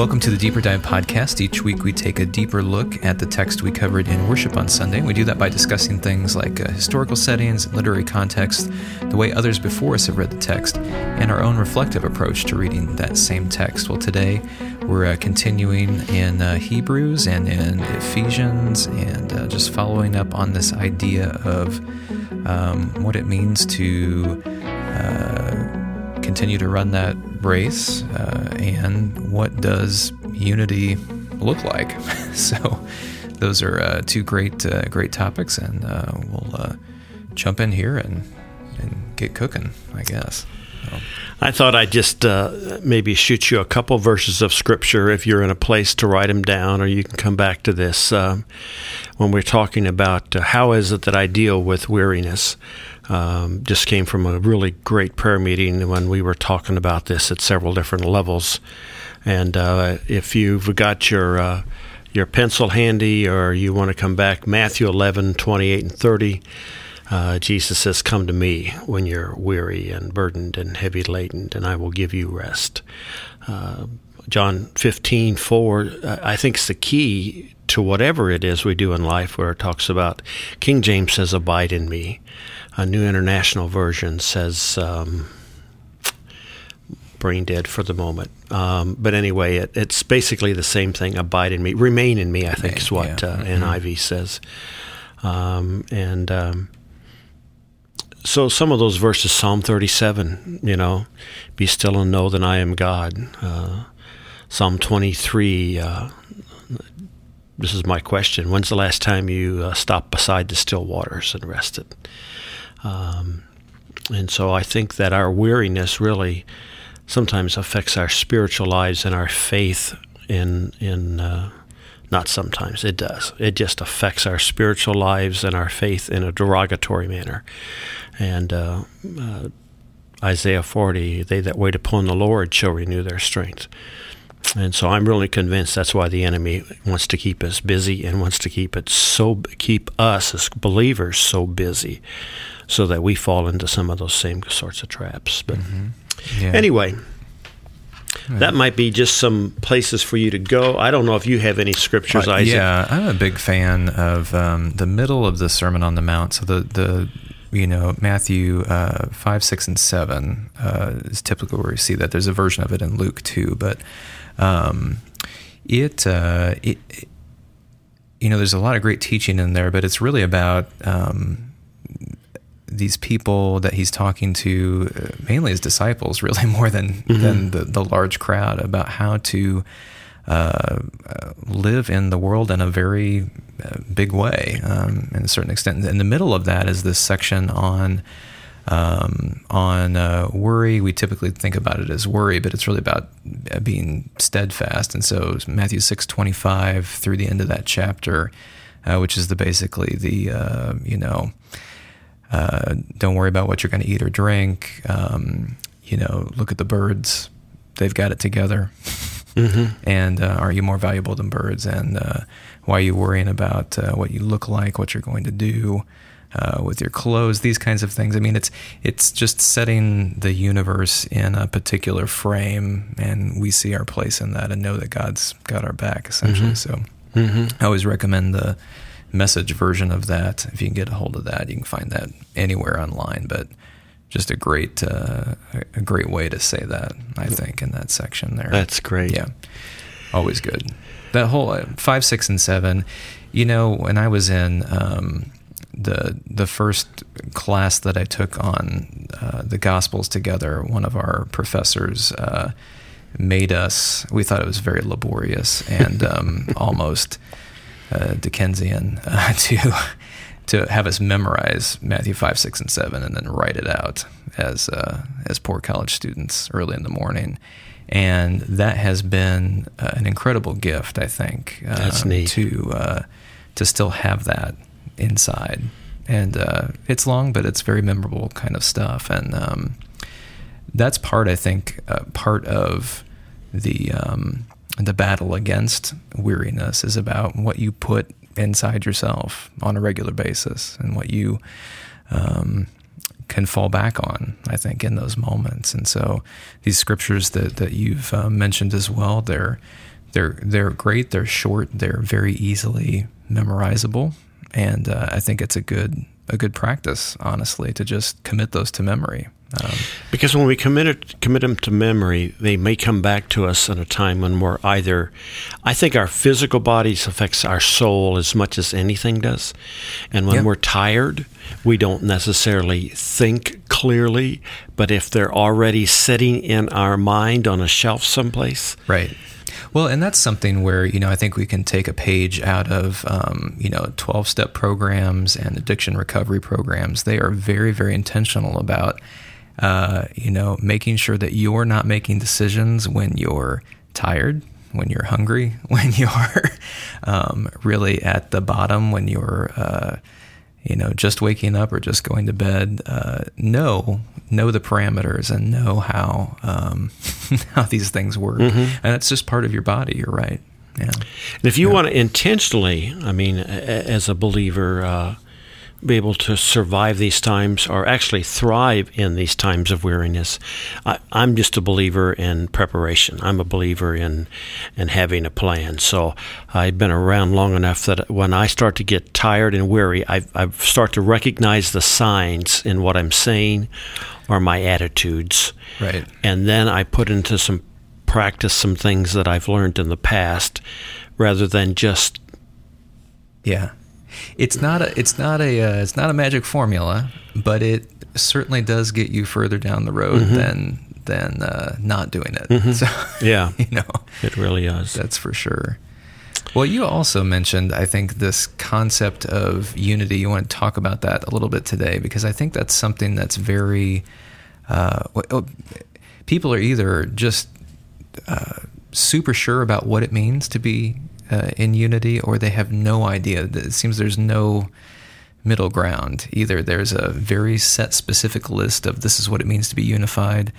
welcome to the Deeper Dive podcast. Each week we take a deeper look at the text we covered in worship on Sunday. We do that by discussing things like uh, historical settings, literary context, the way others before us have read the text, and our own reflective approach to reading that same text. Well, today we're uh, continuing in uh, Hebrews and in Ephesians and uh, just following up on this idea of um, what it means to uh, continue to run that race uh, and what does unity look like. so those are uh, two great uh, great topics, and uh, we'll uh, jump in here and and get cooking, I guess. So. I thought I'd just uh, maybe shoot you a couple verses of scripture if you're in a place to write them down, or you can come back to this um, when we're talking about how is it that I deal with weariness. Um, just came from a really great prayer meeting when we were talking about this at several different levels. And uh, if you've got your uh, your pencil handy or you want to come back, Matthew 11, 28 and 30, uh, Jesus says, Come to me when you're weary and burdened and heavy laden, and I will give you rest. Uh, John 15, 4, I think is the key to whatever it is we do in life, where it talks about, King James says, Abide in me a New International Version says um, brain dead for the moment. Um, but anyway, it, it's basically the same thing. Abide in me, remain in me. I think is what yeah. uh, mm-hmm. NIV says. Um, and um, so some of those verses, Psalm 37, you know, be still and know that I am God. Uh, Psalm 23. Uh, this is my question. When's the last time you uh, stopped beside the still waters and rested? Um, and so I think that our weariness really sometimes affects our spiritual lives and our faith in in uh, not sometimes it does. It just affects our spiritual lives and our faith in a derogatory manner. And uh, uh, Isaiah 40 they that wait upon the Lord shall renew their strength. And so I'm really convinced that's why the enemy wants to keep us busy and wants to keep it so keep us as believers so busy so that we fall into some of those same sorts of traps. But mm-hmm. yeah. anyway, that might be just some places for you to go. I don't know if you have any scriptures, uh, Isaac. Yeah, I'm a big fan of um, the middle of the Sermon on the Mount. So the the you know Matthew uh, five, six, and seven uh, is typically where we see that. There's a version of it in Luke too, but um, it, uh, it, it you know there's a lot of great teaching in there, but it's really about um, these people that he's talking to, uh, mainly his disciples, really more than mm-hmm. than the, the large crowd, about how to uh, uh, live in the world in a very uh, big way, um, in a certain extent. In the middle of that is this section on um, on uh, worry. We typically think about it as worry, but it's really about uh, being steadfast. And so Matthew six twenty five through the end of that chapter, which is the basically the you know uh, don't worry about what you're going to eat or drink. Um, you know, look at the birds; they've got it together. Mm-hmm. And uh, are you more valuable than birds? And uh, why are you worrying about uh, what you look like, what you're going to do uh, with your clothes, these kinds of things? I mean, it's it's just setting the universe in a particular frame, and we see our place in that, and know that God's got our back, essentially. Mm-hmm. So, mm-hmm. I always recommend the message version of that. If you can get a hold of that, you can find that anywhere online. But just a great uh, a great way to say that, I think, in that section there. That's great. Yeah, always good. That whole uh, five, six, and seven. You know, when I was in um, the the first class that I took on uh, the Gospels together, one of our professors uh, made us. We thought it was very laborious and um, almost uh, Dickensian uh, to to have us memorize Matthew five, six, and seven, and then write it out as uh, as poor college students early in the morning. And that has been uh, an incredible gift, I think. Uh, That's neat. To uh, to still have that inside, and it's long, but it's very memorable kind of stuff, and um, that's part, I think, part of the um, the battle against weariness is about what you put inside yourself on a regular basis and what you um, can fall back on, I think, in those moments. And so these scriptures that, that you've uh, mentioned as well, they're, they're they're great. They're short. They're very easily memorizable, and uh, I think it's a good a good practice, honestly, to just commit those to memory. Um, because when we commit it, commit them to memory, they may come back to us at a time when we're either. I think our physical bodies affects our soul as much as anything does, and when yeah. we're tired, we don't necessarily think clearly. But if they're already sitting in our mind on a shelf someplace, right well, and that's something where, you know, I think we can take a page out of, um, you know, 12 step programs and addiction recovery programs. They are very, very intentional about, uh, you know, making sure that you're not making decisions when you're tired, when you're hungry, when you're um, really at the bottom, when you're, uh, you know, just waking up or just going to bed, uh, know know the parameters and know how um, how these things work, mm-hmm. and it's just part of your body. You're right. Yeah. And if you yeah. want to intentionally, I mean, as a believer, uh, be able to survive these times or actually thrive in these times of weariness. I, am just a believer in preparation. I'm a believer in in having a plan. So I've been around long enough that when I start to get tired and weary, I, I start to recognize the signs in what I'm saying or my attitudes. Right. And then I put into some practice some things that I've learned in the past rather than just yeah it's not a it's not a uh, it's not a magic formula, but it certainly does get you further down the road mm-hmm. than than uh, not doing it. Mm-hmm. So yeah, you know, it really is. That's for sure. Well, you also mentioned, I think, this concept of unity. You want to talk about that a little bit today because I think that's something that's very. Uh, oh, people are either just uh, super sure about what it means to be uh, in unity, or they have no idea. It seems there's no middle ground. Either there's a very set specific list of this is what it means to be unified,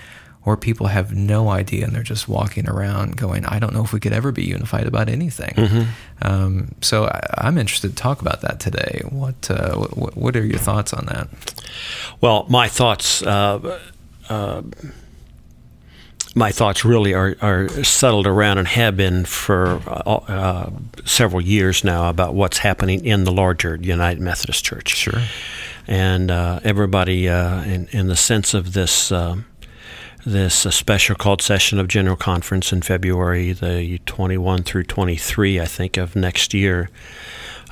or people have no idea and they're just walking around going, I don't know if we could ever be unified about anything. Mm-hmm. Um, so I, am interested to talk about that today. What, uh, what, what are your thoughts on that? Well, my thoughts. Uh, uh, my thoughts really are, are settled around and have been for uh, uh, several years now about what's happening in the larger United Methodist Church. Sure. And uh, everybody, uh, in, in the sense of this uh, this uh, special called session of General Conference in February, the 21 through 23, I think, of next year,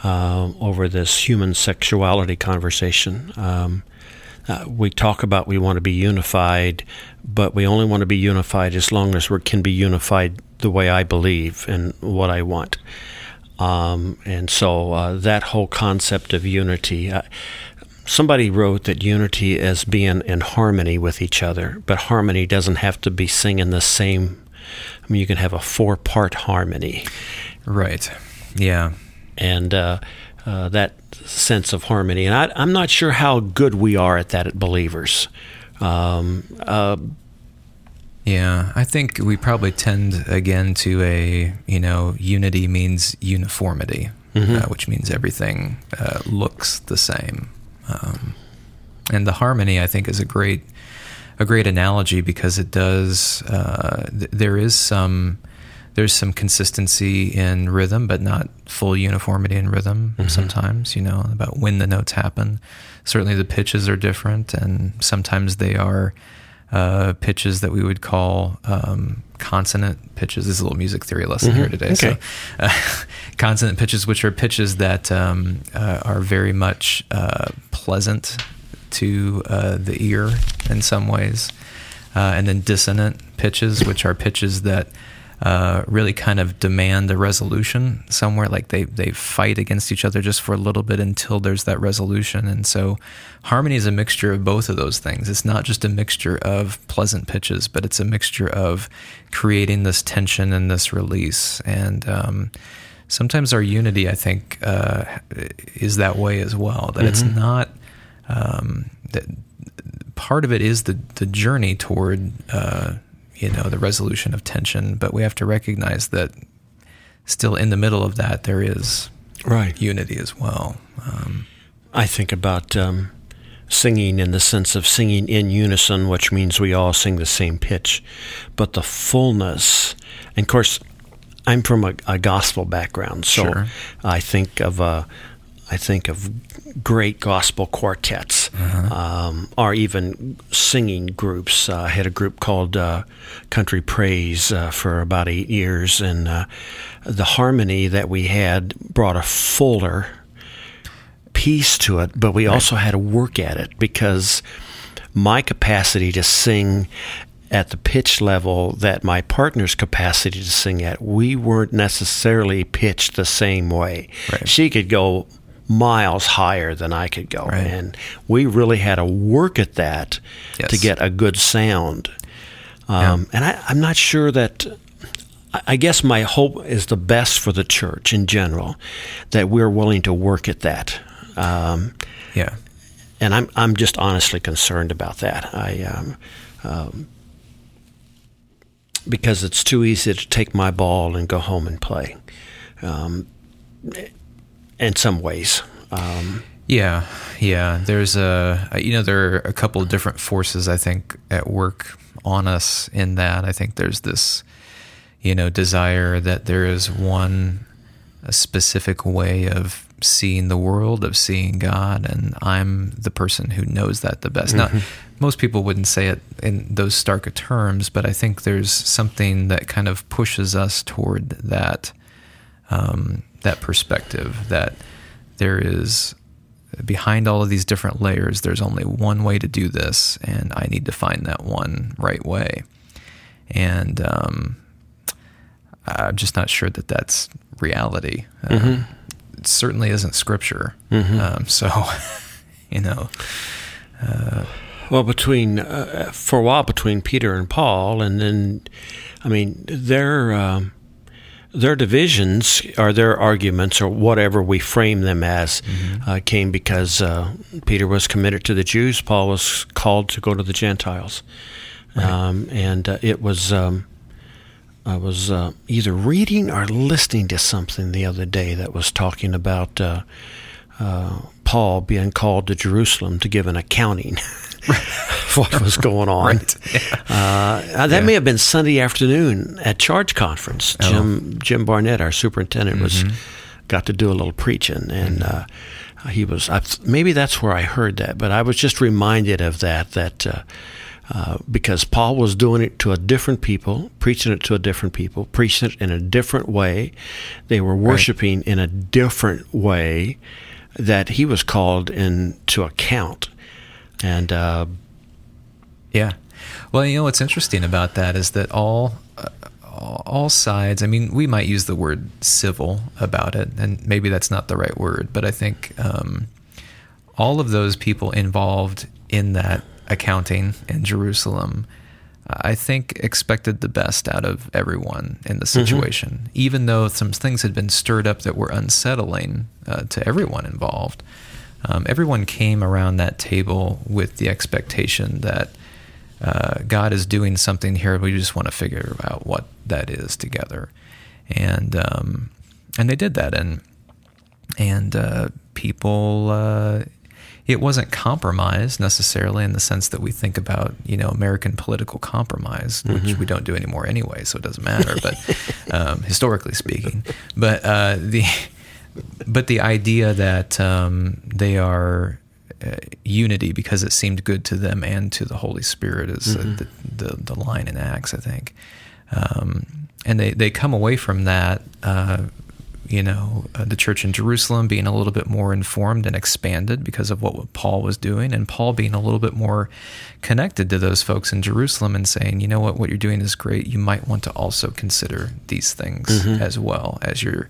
over this human sexuality conversation. Um, uh, we talk about we want to be unified, but we only want to be unified as long as we can be unified the way I believe and what I want. Um, and so uh, that whole concept of unity. Uh, somebody wrote that unity is being in harmony with each other, but harmony doesn't have to be singing the same. I mean, you can have a four part harmony. Right. Yeah. And uh, uh, that sense of harmony. And I, am not sure how good we are at that at believers. Um, uh, yeah, I think we probably tend again to a you know unity means uniformity, mm-hmm. uh, which means everything uh, looks the same. Um, and the harmony, I think, is a great a great analogy because it does. Uh, th- there is some there's some consistency in rhythm, but not full uniformity in rhythm mm-hmm. sometimes, you know, about when the notes happen. Certainly the pitches are different, and sometimes they are uh, pitches that we would call um, consonant pitches. This is a little music theory lesson mm-hmm. here today. Okay. So, uh, consonant pitches, which are pitches that um, uh, are very much uh, pleasant to uh, the ear in some ways. Uh, and then dissonant pitches, which are pitches that uh, really kind of demand a resolution somewhere. Like they they fight against each other just for a little bit until there's that resolution. And so harmony is a mixture of both of those things. It's not just a mixture of pleasant pitches, but it's a mixture of creating this tension and this release. And um, sometimes our unity, I think, uh, is that way as well. That mm-hmm. it's not. Um, that part of it is the the journey toward uh, you know, the resolution of tension, but we have to recognize that still in the middle of that there is right unity as well. Um, I think about um, singing in the sense of singing in unison, which means we all sing the same pitch, but the fullness, and of course, I'm from a, a gospel background, so Sure. I think of uh, I think of great gospel quartets, um, or even singing groups. Uh, I had a group called uh, Country Praise uh, for about eight years, and uh, the harmony that we had brought a fuller piece to it, but we also had to work at it because my capacity to sing at the pitch level that my partner's capacity to sing at, we weren't necessarily pitched the same way. Right. She could go miles higher than I could go, Right. and we really had to work at that to get a good sound. Um, And I, I'm not sure that. I- I guess my hope is the best for the church in general, that we're willing to work at that. Um, Yeah. and I'm I'm just honestly concerned about that. I um, um, because it's too easy to take my ball and go home and play. Um, in some ways, um, Yeah, yeah. There's a you know there are a couple of different forces I think at work on us in that. I think there's this you know desire that there is one a specific way of seeing the world, of seeing God, and I'm the person who knows that the best. Now, most people wouldn't say it in those stark terms, but I think there's something that kind of pushes us toward that um, that perspective that there is behind all of these different layers, there's only one way to do this, and I need to find that one right way. And um, I'm just not sure that that's reality. Uh, it certainly isn't scripture. Um, so, you know, well, between uh, for a while between Peter and Paul, and then, I mean, their um, their divisions or their arguments or whatever we frame them as uh, came because uh, Peter was committed to the Jews, Paul was called to go to the Gentiles, um, and uh, it was. Um, I was uh, either reading or listening to something the other day that was talking about uh, uh, Paul being called to Jerusalem to give an accounting of what was going on. Right. Uh, that may have been Sunday afternoon at Charge Conference. Oh. Jim Jim Barnett, our superintendent, was Mm-hmm. got to do a little preaching, and uh, he was I, maybe that's where I heard that, but I was just reminded of that that. Uh, uh, because Paul was doing it to a different people, preaching it to a different people, preaching it in a different way. They were worshiping in a different way that he was called into account. And uh, Yeah. Well, you know what's interesting about that is that all uh, all all sides. I mean, we might use the word civil about it, and maybe that's not the right word, but I think um, all of those people involved in that accounting in Jerusalem. I think expected the best out of everyone in the situation, even though some things had been stirred up that were unsettling uh, to everyone involved. Um, everyone came around that table with the expectation that uh, God is doing something here. We just want to figure out what that is together, and um, and they did that, and and uh, people. It wasn't compromise necessarily in the sense that we think about, you know, American political compromise, which we don't do anymore anyway, so it doesn't matter. But um, historically speaking, but uh, the but the idea that um, they are uh, unity because it seemed good to them and to the Holy Spirit is uh, the, the the line in Acts, I think. Um, and they, they come away from that, uh, you know, uh, the church in Jerusalem being a little bit more informed and expanded because of what Paul was doing, and Paul being a little bit more connected to those folks in Jerusalem and saying, you know what, what you're doing is great. You might want to also consider these things as well as you're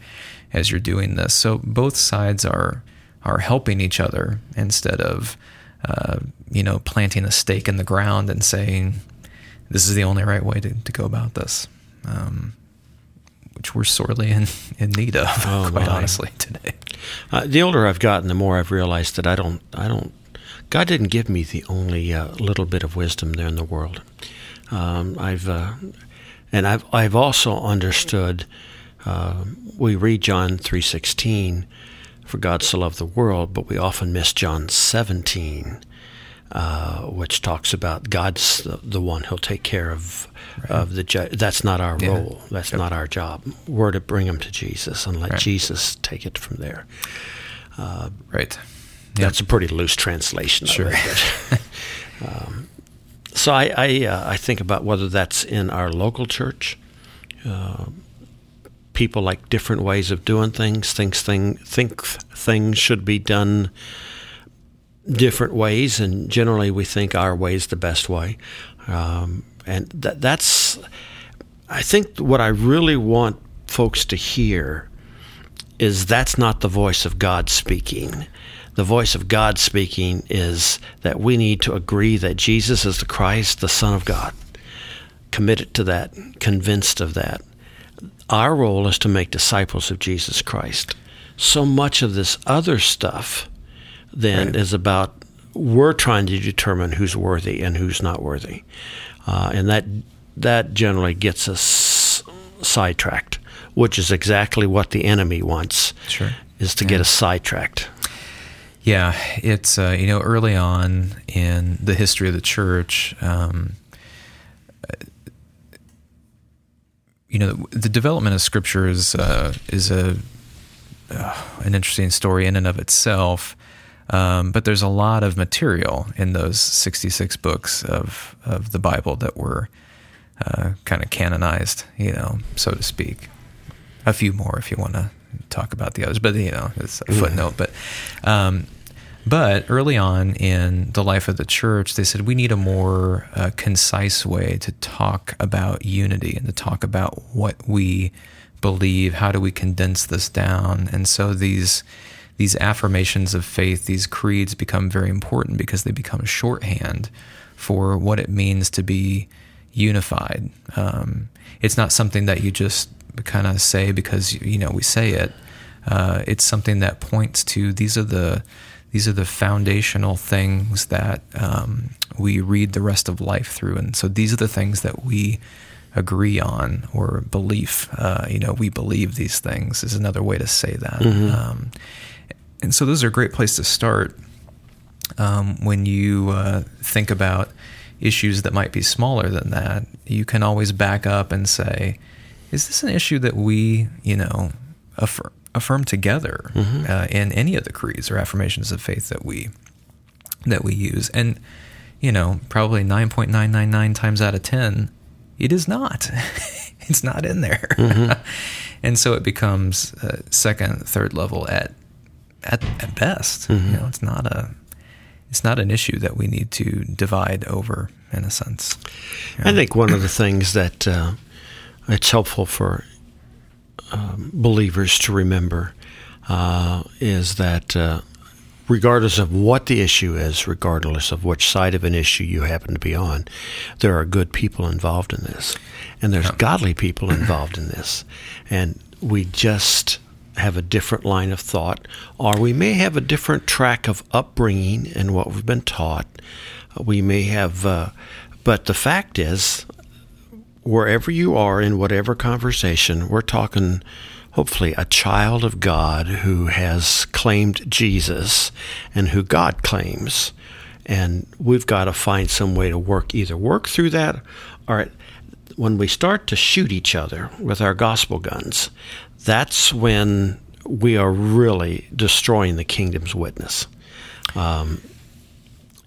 as you're doing this. So both sides are are helping each other instead of uh, you know planting a stake in the ground and saying this is the only right way to, to go about this. Um, which we're sorely in, in need of, Oh, quite my. honestly, today. Uh, the older I've gotten, the more I've realized that I don't, I don't. God didn't give me the only uh, little bit of wisdom there in the world. Um, I've, uh, and I've, I've also understood. Uh, we read John three sixteen, for God so loved the world, but we often miss John seventeen. Uh, which talks about God's the, the, one who'll take care of right. of the ju- that's not our yeah. role that's yep. not our job we're to bring them to Jesus and let right. Jesus take it from there uh, right that's a pretty loose translation sure it, um, so I I, uh, I, think about whether that's in our local church uh, people like different ways of doing things thinks thing think things should be done different ways, and generally we think our way is the best way. Um, and that, that's, I think, what I really want folks to hear is that's not the voice of God speaking. The voice of God speaking is that we need to agree that Jesus is the Christ, the Son of God, committed to that, convinced of that. Our role is to make disciples of Jesus Christ. So much of this other stuff then right. is about we're trying to determine who's worthy and who's not worthy, uh, and that that generally gets us sidetracked, which is exactly what the enemy wants. Sure, is to yeah. get us sidetracked. Yeah, it's uh, you know early on in the history of the church. Um, you know the development of scripture is uh, is a uh, an interesting story in and of itself. Um, but there's a lot of material in those 66 books of, of the Bible that were uh, kind of canonized, you know, so to speak. A few more if you want to talk about the others, but you know, it's a footnote. But um, but early on in the life of the church, they said we need a more uh, concise way to talk about unity and to talk about what we believe. How do we condense this down? And so these these affirmations of faith, these creeds become very important because they become shorthand for what it means to be unified. Um, it's not something that you just kind of say because you know we say it. Uh, it's something that points to these are the these are the foundational things that um, we read the rest of life through, and so these are the things that we agree on or belief. Uh, you know, we believe these things is another way to say that. Mm-hmm. Um, and so those are a great place to start um, when you uh, think about issues that might be smaller than that. You can always back up and say, "Is this an issue that we, you know, affirm, affirm together mm-hmm. uh, in any of the creeds or affirmations of faith that we that we use?" And you know, probably nine point nine nine nine times out of ten, it is not. it's not in there. Mm-hmm. and so it becomes uh, second, third level at at, at best. Mm-hmm. You know, it's not a it's not an issue that we need to divide over in a sense. You know? I think one of the things that uh, it's helpful for um, believers to remember uh, is that uh, regardless of what the issue is, regardless of which side of an issue you happen to be on, there are good people involved in this, and there's yeah. godly people involved in this, and we just have a different line of thought, or we may have a different track of upbringing and what we've been taught. We may have, uh, but the fact is, wherever you are in whatever conversation, we're talking hopefully a child of God who has claimed Jesus and who God claims. And we've got to find some way to work, either work through that or when we start to shoot each other with our gospel guns, that's when we are really destroying the kingdom's witness. Um,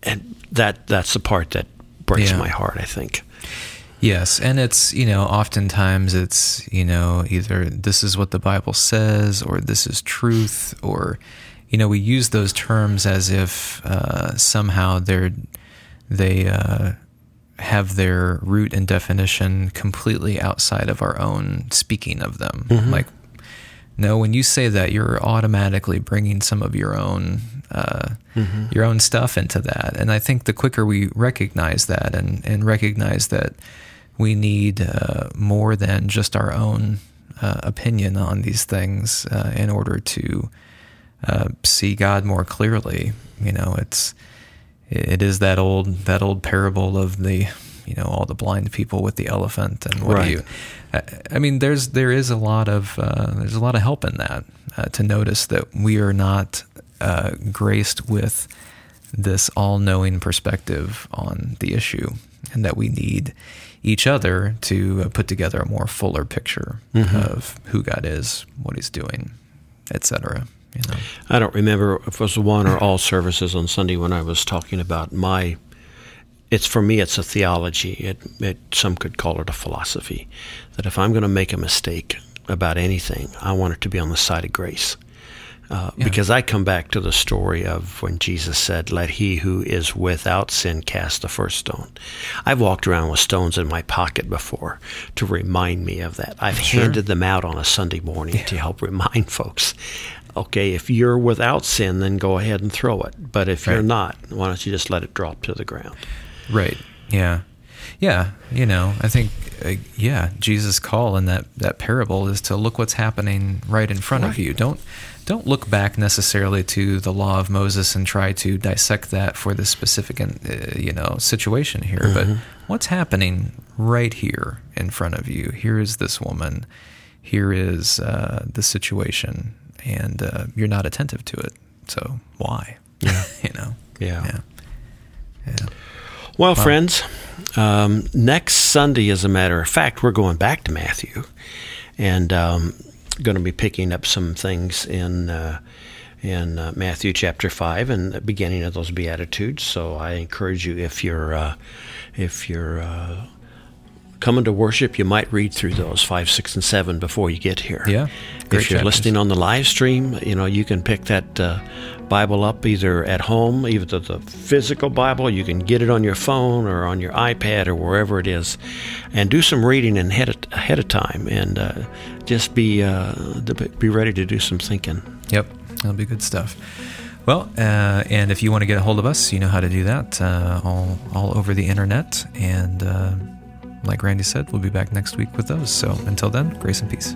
and that that's the part that breaks yeah. my heart, I think. Yes, and it's, you know, oftentimes it's, you know, either this is what the Bible says or this is truth or you know, we use those terms as if uh, somehow they're they uh, have their root and definition completely outside of our own speaking of them. Mm-hmm. Like no, when you say that, you're automatically bringing some of your own uh, mm-hmm. your own stuff into that. And I think the quicker we recognize that and and recognize that we need uh, more than just our own uh, opinion on these things uh, in order to uh, see God more clearly. You know, it's it is that old that old parable of the you know all the blind people with the elephant and what right. do you I mean there's there is a lot of uh, there's a lot of help in that uh, to notice that we are not uh, graced with this all knowing perspective on the issue, and that we need each other to uh, put together a more fuller picture mm-hmm. of who God is, what He's doing, etc. You know? I don't remember if it was one or all services on Sunday when I was talking about my. It's for me. It's a theology. It, it some could call it a philosophy. That if I'm going to make a mistake about anything, I want it to be on the side of grace. Uh, yeah. Because I come back to the story of when Jesus said, Let he who is without sin cast the first stone. I've walked around with stones in my pocket before to remind me of that. I've sure. handed them out on a Sunday morning yeah. to help remind folks. Okay, if you're without sin, then go ahead and throw it. But if right. you're not, why don't you just let it drop to the ground? Right. Yeah. Yeah. You know, I think, uh, yeah, Jesus' call in that, that parable is to look what's happening right in front right. of you. Don't don't look back necessarily to the law of Moses and try to dissect that for this specific uh, you know situation here mm-hmm. but what's happening right here in front of you here is this woman here is uh, the situation and uh, you're not attentive to it so why yeah you know yeah yeah, yeah. well, well friends um, next Sunday as a matter of fact we're going back to Matthew and um, going to be picking up some things in uh, in uh, Matthew chapter five and the beginning of those beatitudes. So I encourage you if you're uh, if you're uh, coming to worship, you might read through those five, six, and seven before you get here. Yeah. If you're chapters. listening on the live stream, you know you can pick that uh, Bible up either at home, either the physical Bible, you can get it on your phone or on your iPad or wherever it is, and do some reading ahead of, ahead of time, and uh, just be uh, be ready to do some thinking. Yep, that'll be good stuff. Well, uh, and if you want to get a hold of us, you know how to do that uh, all all over the internet. And uh, like Randy said, we'll be back next week with those. So until then, grace and peace.